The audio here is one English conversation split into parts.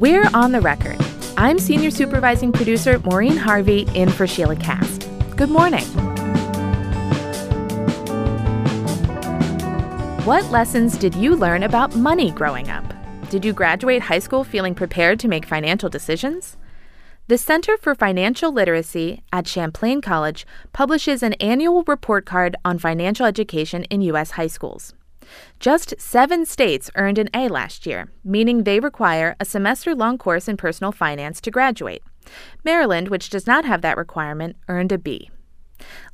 We're on the record. I'm Senior Supervising Producer Maureen Harvie in for Sheilah Kast. Good morning. What lessons did you learn about money growing up? Did you graduate high school feeling prepared to make financial decisions? The Center for Financial Literacy at Champlain College publishes an annual report card on financial education in U.S. high schools. Just seven states earned an A last year, meaning they require a semester long course in personal finance to graduate. Maryland, which does not have that requirement, earned a B.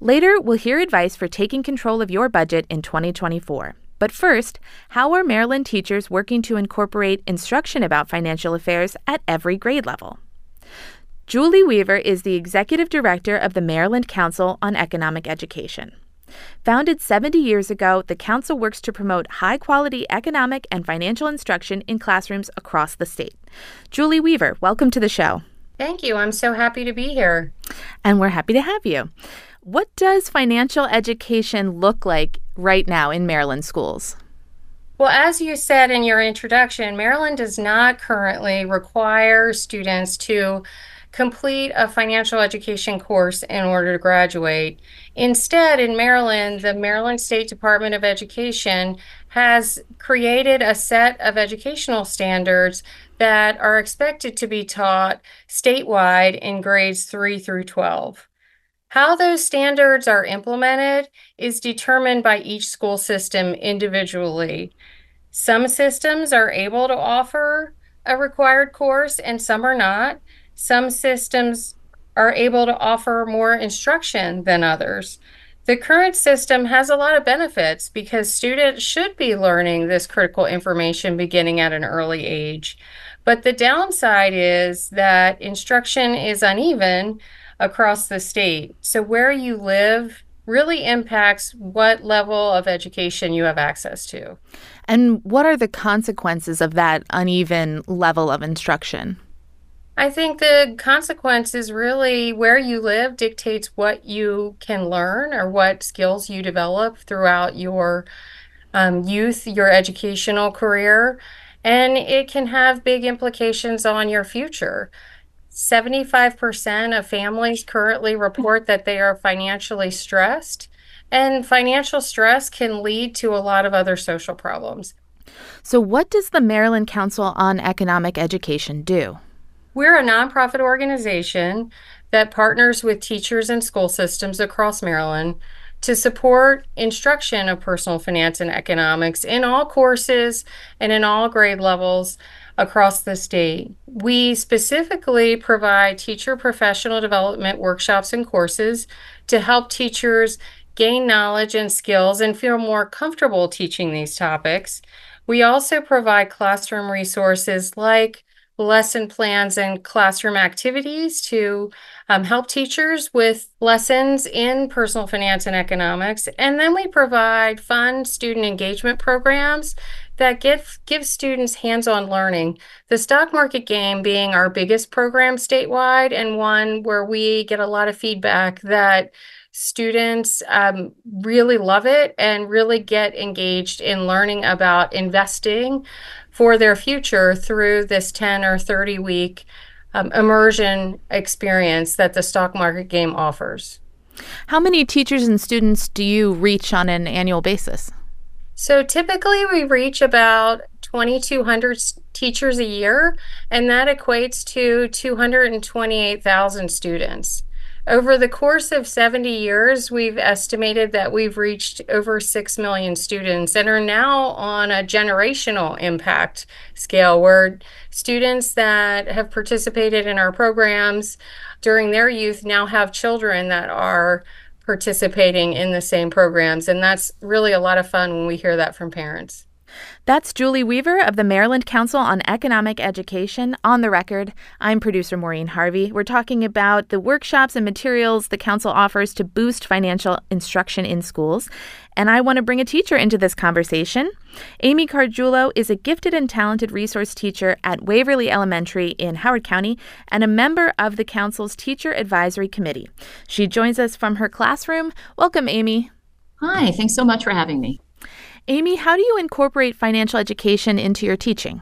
Later, we'll hear advice for taking control of your budget in 2024. But first, how are Maryland teachers working to incorporate instruction about financial affairs at every grade level? Julie Weaver is the executive director of the Maryland Council on Economic Education. Founded 70 years ago, the Council works to promote high quality economic and financial instruction in classrooms across the state. Julie Weaver, welcome to the show. Thank you. I'm so happy to be here. And we're happy to have you. What does financial education look like right now in Maryland schools? Well, as you said in your introduction, Maryland does not currently require students to complete a financial education course in order to graduate. Instead, in Maryland, the Maryland State Department of Education has created a set of educational standards that are expected to be taught statewide in grades 3 through 12. How those standards are implemented is determined by each school system individually. Some systems are able to offer a required course and some are not. Some systems are able to offer more instruction than others. The current system has a lot of benefits because students should be learning this critical information beginning at an early age. But the downside is that instruction is uneven across the state. So, where you live really impacts what level of education you have access to. And what are the consequences of that uneven level of instruction? I think the consequence is really where you live dictates what you can learn or what skills you develop throughout your um, youth, your educational career, and it can have big implications on your future. 75% of families currently report that they are financially stressed, and financial stress can lead to a lot of other social problems. So, what does the Maryland Council on Economic Education do? We're a nonprofit organization that partners with teachers and school systems across Maryland to support instruction of personal finance and economics in all courses and in all grade levels across the state. We specifically provide teacher professional development workshops and courses to help teachers gain knowledge and skills and feel more comfortable teaching these topics. We also provide classroom resources like lesson plans and classroom activities to um, help teachers with lessons in personal finance and economics. And then we provide fun student engagement programs that give, give students hands on learning. The stock market game being our biggest program statewide, and one where we get a lot of feedback that students um, really love it and really get engaged in learning about investing for their future through this 10 or 30 week um, immersion experience that the stock market game offers. How many teachers and students do you reach on an annual basis? So typically we reach about 2,200 teachers a year, and that equates to 228,000 students. Over the course of 70 years, we've estimated that we've reached over 6 million students and are now on a generational impact scale where students that have participated in our programs during their youth now have children that are participating in the same programs. And that's really a lot of fun when we hear that from parents. That's Julie Weaver of the Maryland Council on Economic Education. On the record, I'm producer Maureen Harvie. We're talking about the workshops and materials the Council offers to boost financial instruction in schools. And I want to bring a teacher into this conversation. Amy Cargiulo is a gifted and talented resource teacher at Waverly Elementary in Howard County and a member of the Council's Teacher Advisory Committee. She joins us from her classroom. Welcome, Amy. Hi, thanks so much for having me. Amy, how do you incorporate financial education into your teaching?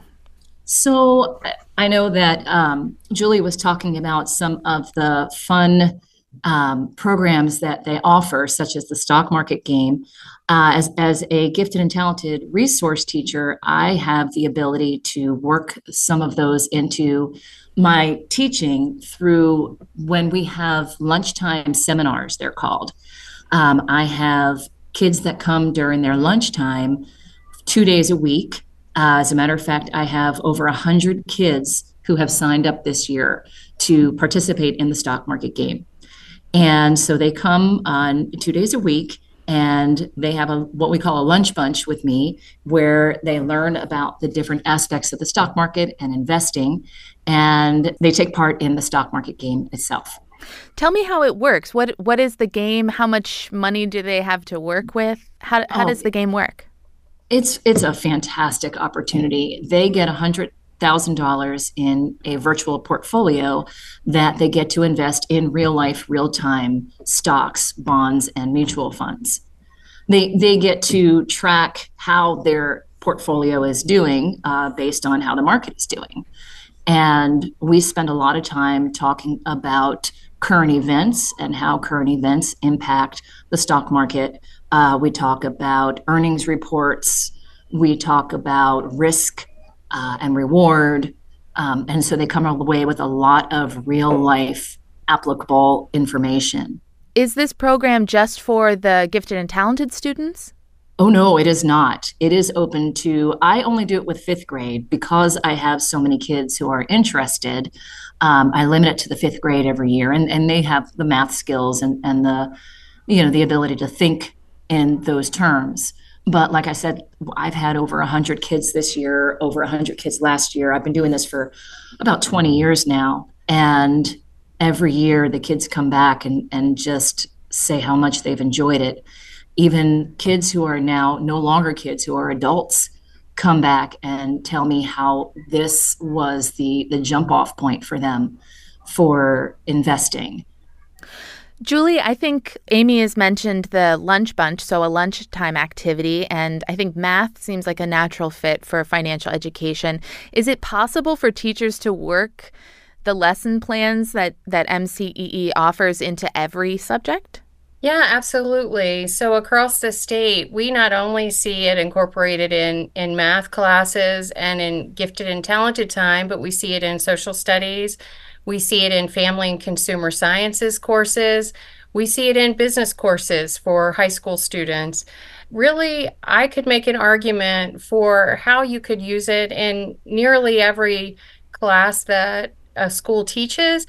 So I know that um, Julie was talking about some of the fun um, programs that they offer, such as the stock market game. Uh, as, as a gifted and talented resource teacher, I have the ability to work some of those into my teaching through when we have lunchtime seminars, they're called. Um, I have kids that come during their lunchtime two days a week. Uh, as a matter of fact, I have over 100 kids who have signed up this year to participate in the stock market game. And so they come on two days a week and they have a what we call a lunch bunch with me where they learn about the different aspects of the stock market and investing and they take part in the stock market game itself. Tell me how it works. What what is the game? How much money do they have to work with? How how oh, does the game work? It's it's a fantastic opportunity. They get a hundred thousand dollars in a virtual portfolio that they get to invest in real life, real time stocks, bonds, and mutual funds. They they get to track how their portfolio is doing uh, based on how the market is doing. And we spend a lot of time talking about current events and how current events impact the stock market. Uh, we talk about earnings reports. We talk about risk uh, and reward. Um, and so they come away with a lot of real life applicable information. Is this program just for the gifted and talented students? Oh, no, it is not. It is open to, I only do it with fifth grade because I have so many kids who are interested. Um, I limit it to the fifth grade every year, and, and they have the math skills and, and the, you know, the ability to think in those terms. But like I said, I've had over 100 kids this year, over 100 kids last year. I've been doing this for about 20 years now. And every year the kids come back and, and just say how much they've enjoyed it even kids who are now no longer kids who are adults come back and tell me how this was the the jump off point for them for investing Julie, I think Amy has mentioned the lunch bunch, so a lunchtime activity, and I think math seems like a natural fit for financial education. Is it possible for teachers to work the lesson plans that, that MCEE offers into every subject? Yeah, absolutely. So across the state, we not only see it incorporated in in math classes and in gifted and talented time, but we see it in social studies. We see it in family and consumer sciences courses. We see it in business courses for high school students. Really, I could make an argument for how you could use it in nearly every class that a school teaches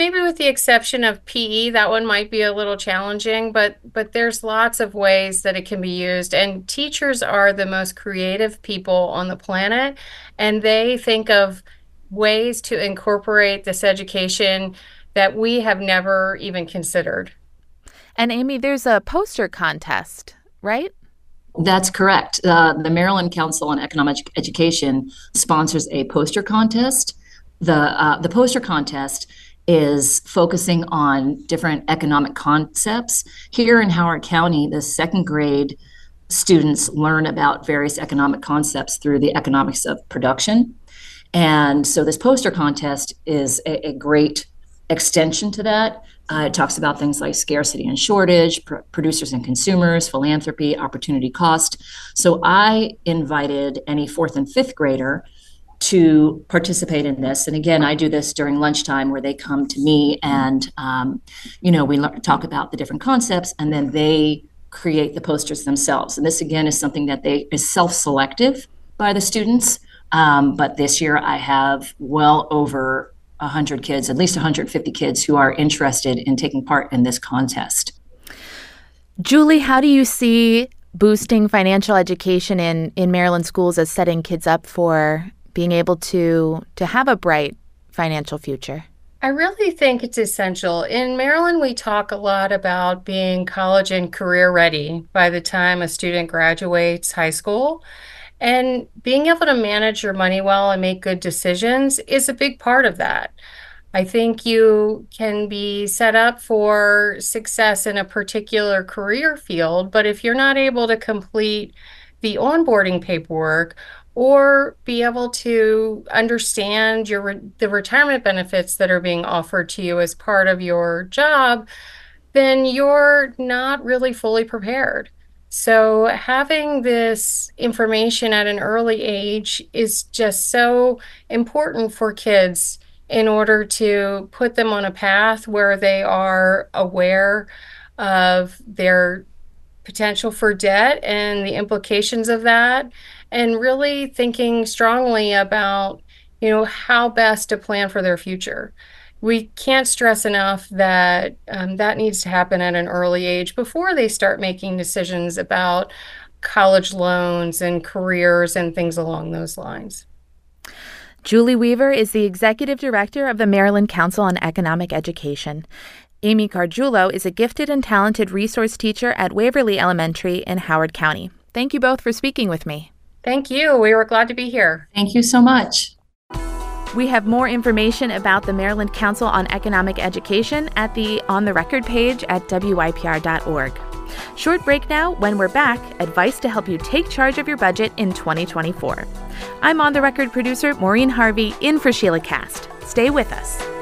maybe with the exception of PE, that one might be a little challenging, but but there's lots of ways that it can be used. And teachers are the most creative people on the planet, and they think of ways to incorporate this education that we have never even considered. And Amy, there's a poster contest, right? That's correct. Uh, the Maryland Council on Economic Education sponsors a poster contest. The uh, the poster contest is focusing on different economic concepts. Here in Howard County, the second grade students learn about various economic concepts through the economics of production. And so this poster contest is a, a great extension to that. Uh, it talks about things like scarcity and shortage, pr- producers and consumers, philanthropy, opportunity cost. So I invited any fourth and fifth grader to participate in this. And again, I do this during lunchtime where they come to me and, um, you know, we talk about the different concepts and then they create the posters themselves. And this again is something that they is self-selective by the students. Um, but this year I have well over 100 kids, at least 150 kids who are interested in taking part in this contest. Julie, how do you see boosting financial education in, in Maryland schools as setting kids up for being able to to have a bright financial future? I really think it's essential. In Maryland, we talk a lot about being college and career ready by the time a student graduates high school. And being able to manage your money well and make good decisions is a big part of that. I think you can be set up for success in a particular career field, but if you're not able to complete the onboarding paperwork or be able to understand your the retirement benefits that are being offered to you as part of your job, then you're not really fully prepared. So, having this information at an early age is just so important for kids in order to put them on a path where they are aware of their potential for debt and the implications of that, and really thinking strongly about, you know, how best to plan for their future we can't stress enough that um, that needs to happen at an early age before they start making decisions about college loans and careers and things along those lines. Julie Weaver is the executive director of the Maryland Council on Economic Education. Amy Cargiulo is a gifted and talented resource teacher at Waverly Elementary in Howard County. Thank you both for speaking with me. Thank you. We were glad to be here. Thank you so much. We have more information about the Maryland Council on Economic Education at the On the Record page at WYPR.org. Short break now. When we're back, advice to help you take charge of your budget in 2024. I'm On the Record producer Maureen Harvie in for Sheilah Kast. Stay with us.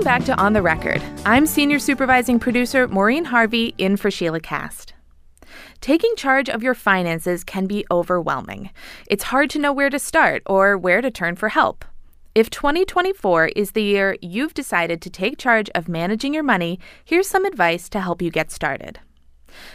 Welcome back to On the Record. I'm Senior Supervising Producer Maureen Harvie in for Sheilah Kast. Taking charge of your finances can be overwhelming. It's hard to know where to start or where to turn for help. If 2024 is the year you've decided to take charge of managing your money, here's some advice to help you get started.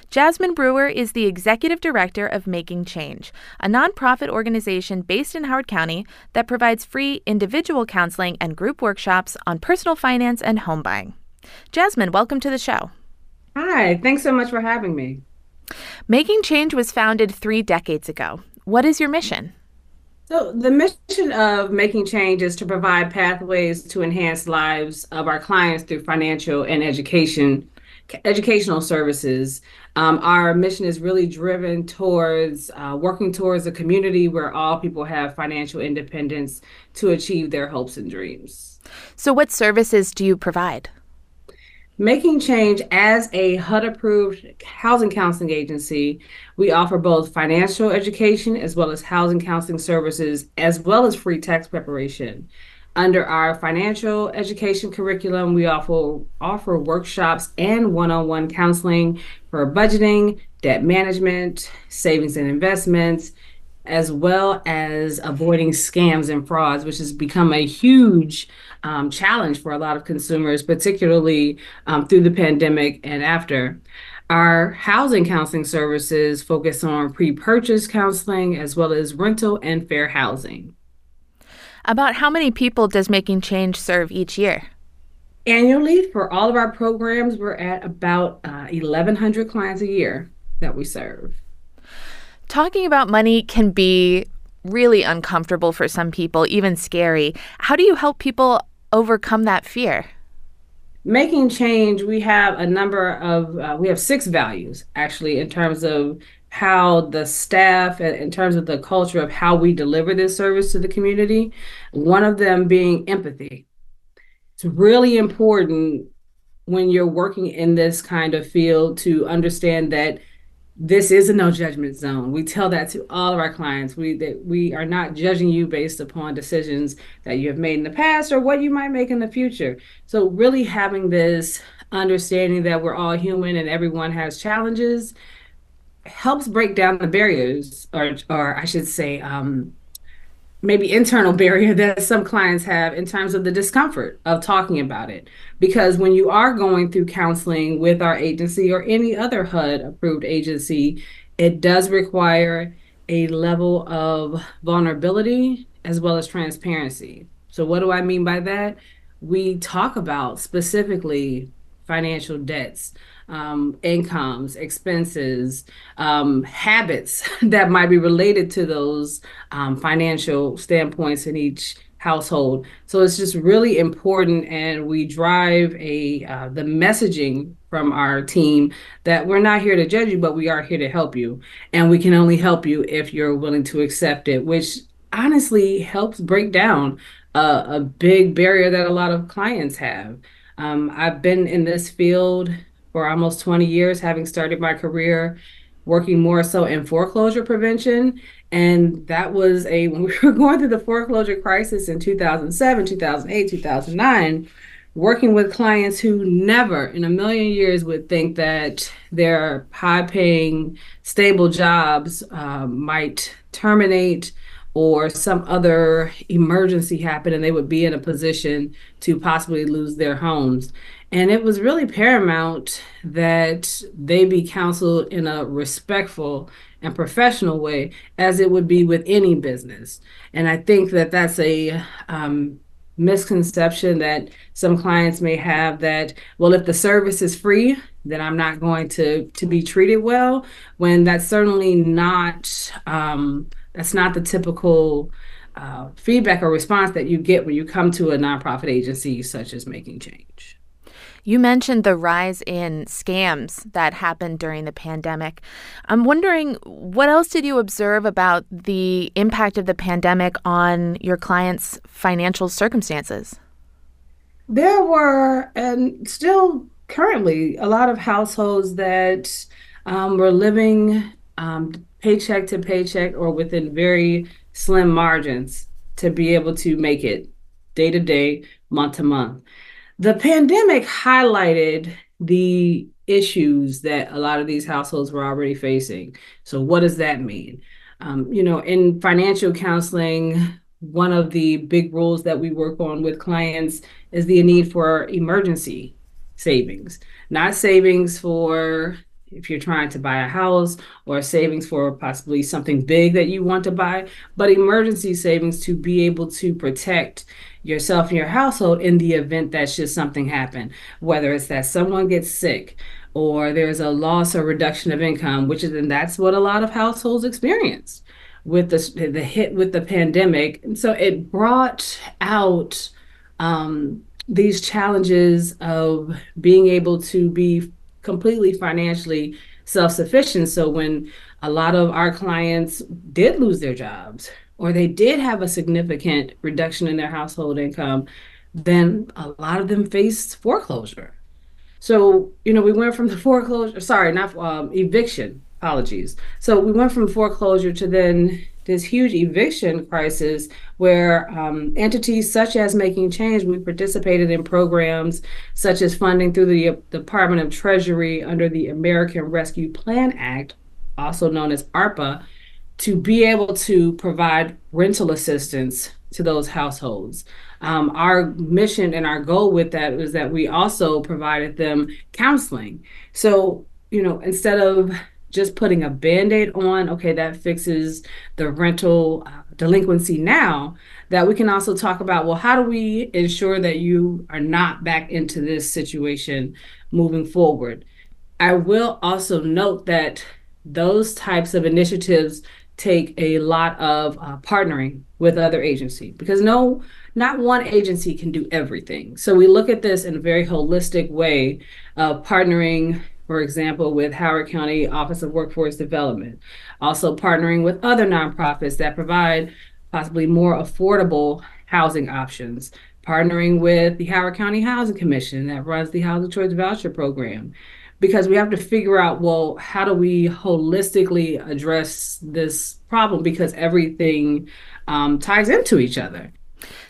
Jasmine Brewer is the executive director of Making Change, a nonprofit organization based in Howard County that provides free individual counseling and group workshops on personal finance and home buying. Jasmine, welcome to the show. Hi, thanks so much for having me. Making Change was founded three decades ago. What is your mission? So, the mission of Making Change is to provide pathways to enhance lives of our clients through financial and education educational services. Um, our mission is really driven towards uh, working towards a community where all people have financial independence to achieve their hopes and dreams. So, what services do you provide? Making Change as a HUD approved housing counseling agency, we offer both financial education as well as housing counseling services, as well as free tax preparation. Under our financial education curriculum, we offer, offer workshops and one on one counseling for budgeting, debt management, savings and investments, as well as avoiding scams and frauds, which has become a huge um, challenge for a lot of consumers, particularly um, through the pandemic and after. Our housing counseling services focus on pre purchase counseling as well as rental and fair housing. About how many people does Making Change serve each year? Annually, for all of our programs, we're at about uh, 1,100 clients a year that we serve. Talking about money can be really uncomfortable for some people, even scary. How do you help people overcome that fear? Making change, we have a number of, uh, we have six values actually in terms of how the staff, in terms of the culture of how we deliver this service to the community, one of them being empathy. It's really important when you're working in this kind of field to understand that this is a no judgment zone. We tell that to all of our clients. We that we are not judging you based upon decisions that you have made in the past or what you might make in the future. So really having this understanding that we're all human and everyone has challenges helps break down the barriers, or or I should say, um, maybe internal barrier that some clients have in terms of the discomfort of talking about it. Because when you are going through counseling with our agency or any other HUD approved agency, it does require a level of vulnerability as well as transparency. So, what do I mean by that? We talk about specifically financial debts um, incomes, expenses, um, habits that might be related to those um, financial standpoints in each household. So it's just really important, and we drive a uh, the messaging from our team that we're not here to judge you, but we are here to help you, and we can only help you if you're willing to accept it, which honestly helps break down a, a big barrier that a lot of clients have. Um, I've been in this field for almost 20 years, having started my career working more so in foreclosure prevention. And that was a, when we were going through the foreclosure crisis in 2007, 2008, 2009, working with clients who never in a million years would think that their high paying, stable jobs uh, might terminate or some other emergency happen and they would be in a position to possibly lose their homes. And it was really paramount that they be counseled in a respectful and professional way, as it would be with any business. And I think that that's a um, misconception that some clients may have that well if the service is free then i'm not going to to be treated well when that's certainly not um, that's not the typical uh, feedback or response that you get when you come to a nonprofit agency such as making change you mentioned the rise in scams that happened during the pandemic. I'm wondering what else did you observe about the impact of the pandemic on your clients' financial circumstances? There were, and still currently, a lot of households that um, were living um, paycheck to paycheck or within very slim margins to be able to make it day to day, month to month the pandemic highlighted the issues that a lot of these households were already facing. So, what does that mean? Um, you know, in financial counseling, one of the big rules that we work on with clients is the need for emergency savings, not savings for if you're trying to buy a house or savings for possibly something big that you want to buy, but emergency savings to be able to protect yourself and your household in the event that should something happen, whether it's that someone gets sick or there's a loss or reduction of income, which is and that's what a lot of households experience with the the hit with the pandemic. And so it brought out um, these challenges of being able to be completely financially self-sufficient. So when a lot of our clients did lose their jobs or they did have a significant reduction in their household income, then a lot of them faced foreclosure. So, you know, we went from the foreclosure, sorry, not um, eviction, apologies. So we went from foreclosure to then this huge eviction crisis where um, entities such as Making Change, we participated in programs such as funding through the Department of Treasury under the American Rescue Plan Act, also known as ARPA, to be able to provide rental assistance to those households. Um, our mission and our goal with that is that we also provided them counseling. So, you know, instead of just putting a band aid on, okay, that fixes the rental uh, delinquency now, that we can also talk about, well, how do we ensure that you are not back into this situation moving forward? I will also note that those types of initiatives take a lot of uh, partnering with other agencies because no not one agency can do everything. So we look at this in a very holistic way of partnering for example with howard county office of workforce development also partnering with other nonprofits that provide possibly more affordable housing options partnering with the howard county housing commission that runs the housing choice voucher program because we have to figure out well how do we holistically address this problem because everything um, ties into each other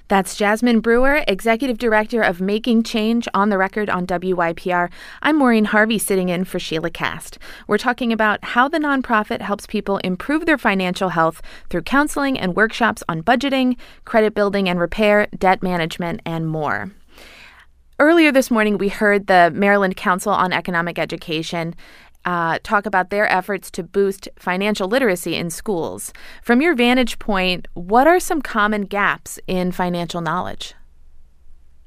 that's Jasmine Brewer, Executive Director of Making Change on the Record on WYPR. I'm Maureen Harvie sitting in for Sheilah Kast. We're talking about how the nonprofit helps people improve their financial health through counseling and workshops on budgeting, credit building and repair, debt management, and more. Earlier this morning, we heard the Maryland Council on Economic Education uh, talk about their efforts to boost financial literacy in schools. From your vantage point, what are some common gaps in financial knowledge?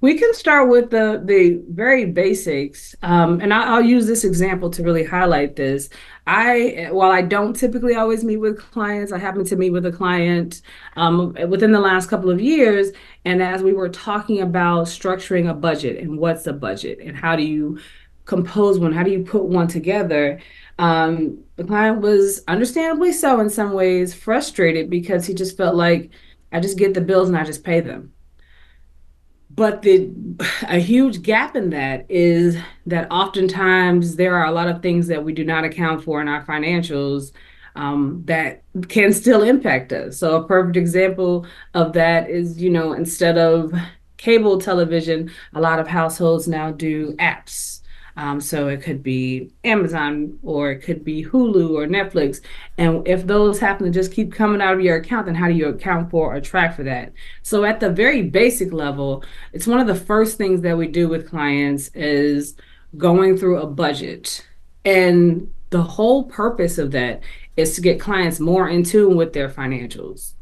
We can start with the the very basics, um, and I, will use this example to really highlight this. I, while I don't typically always meet with clients, I happen to meet with a client um, within the last couple of years, and as we were talking about structuring a budget and what's a budget and how do you compose one, how do you put one together, um, the client was understandably so in some ways frustrated because he just felt like I just get the bills and I just pay them but the a huge gap in that is that oftentimes there are a lot of things that we do not account for in our financials um, that can still impact us. So a perfect example of that is, you know, instead of cable television, a lot of households now do apps um, so it could be Amazon or it could be Hulu or Netflix. And if those happen to just keep coming out of your account, then how do you account for or track for that? So at the very basic level, it's one of the first things that we do with clients is going through a budget. And the whole purpose of that is to get clients more in tune with their financials.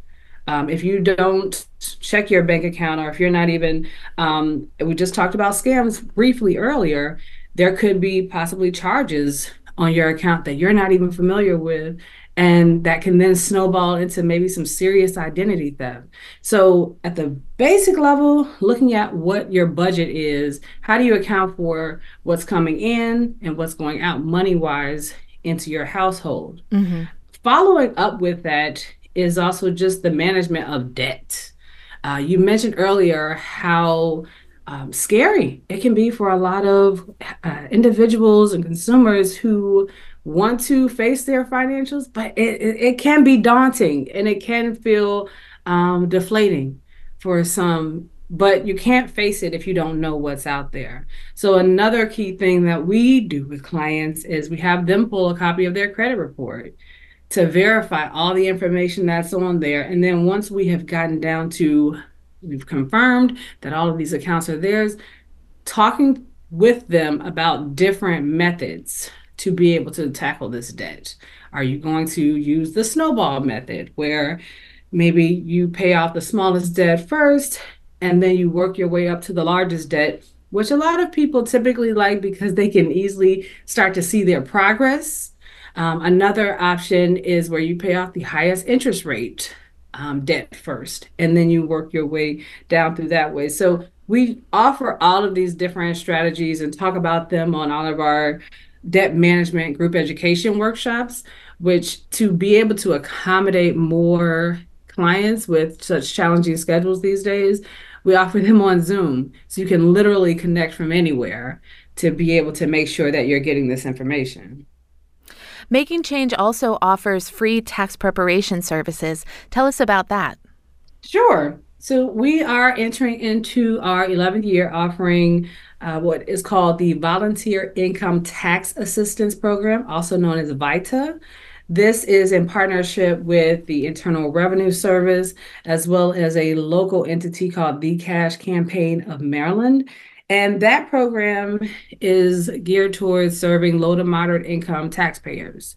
Um, if you don't check your bank account, or if you're not even, um, we just talked about scams briefly earlier, there could be possibly charges on your account that you're not even familiar with and that can then snowball into maybe some serious identity theft. So, at the basic level, looking at what your budget is, how do you account for what's coming in and what's going out money wise into your household? Mm-hmm. Following up with that is also just the management of debt. Uh, you mentioned earlier how um, scary it can be for a lot of uh, individuals and consumers who want to face their financials, but it, it, can be daunting and it can feel um, deflating for some. But you can't face it if you don't know what's out there. So, another key thing that we do with clients is we have them pull a copy of their credit report to verify all the information that's on there. And then once we have gotten down to we've confirmed that all of these accounts are theirs, talking with them about different methods to be able to tackle this debt. Are you going to use the snowball method where maybe you pay off the smallest debt first and then you work your way up to the largest debt, which a lot of people typically like because they can easily start to see their progress. Um, another option is where you pay off the highest interest rate um, debt first, and then you work your way down through that way. So we offer all of these different strategies and talk about them on all of our debt management group education workshops, which to be able to accommodate more clients with such challenging schedules these days, we offer them on Zoom. So you can literally connect from anywhere to be able to make sure that you're getting this information. Making Change also offers free tax preparation services. Tell us about that. Sure. So we are entering into our 11th year offering uh, what is called the Volunteer Income Tax Assistance Program, also known as VITA. This is in partnership with the Internal Revenue Service, as well as a local entity called the Cash Campaign of Maryland. And that program is geared towards serving low to moderate income taxpayers.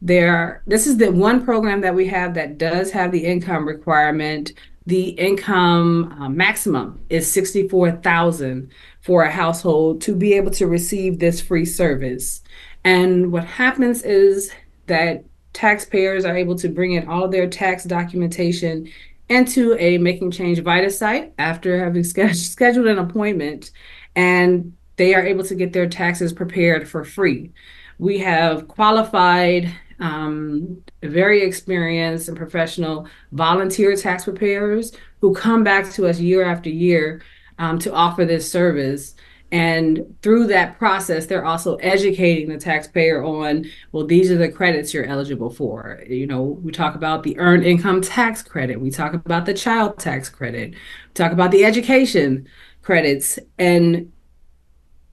There, this is the one program that we have that does have the income requirement. The income uh, maximum is 64,000 for a household to be able to receive this free service. And what happens is that taxpayers are able to bring in all their tax documentation into a Making Change Vita site after having scheduled an appointment, and they are able to get their taxes prepared for free. We have qualified, um, very experienced, and professional volunteer tax preparers who come back to us year after year um, to offer this service. And through that process, they're also educating the taxpayer on, well, these are the credits you're eligible for. You know, we talk about the earned income tax credit, we talk about the child tax credit, we talk about the education credits, and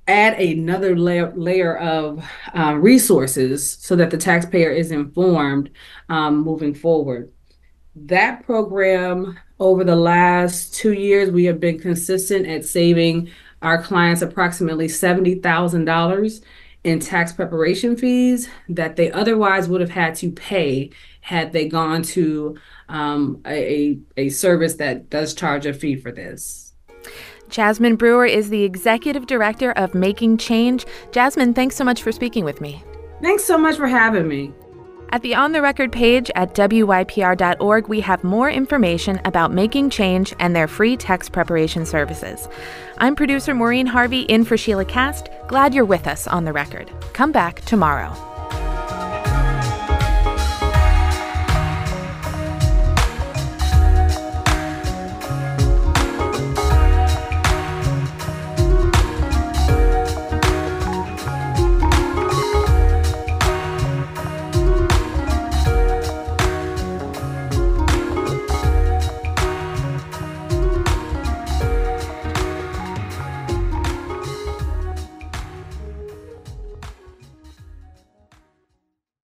add another layer, layer of uh, resources so that the taxpayer is informed um, moving forward. That program, over the last two years, we have been consistent at saving our clients approximately $70,000 in tax preparation fees that they otherwise would have had to pay had they gone to um, a, a service that does charge a fee for this. Jasmine Brewer is the executive director of Making Change. Jasmine, thanks so much for speaking with me. Thanks so much for having me. At the On the Record page at WYPR.org, we have more information about Making Change and their free text preparation services. I'm producer Maureen Harvie in for Sheilah Kast. Glad you're with us on the record. Come back tomorrow.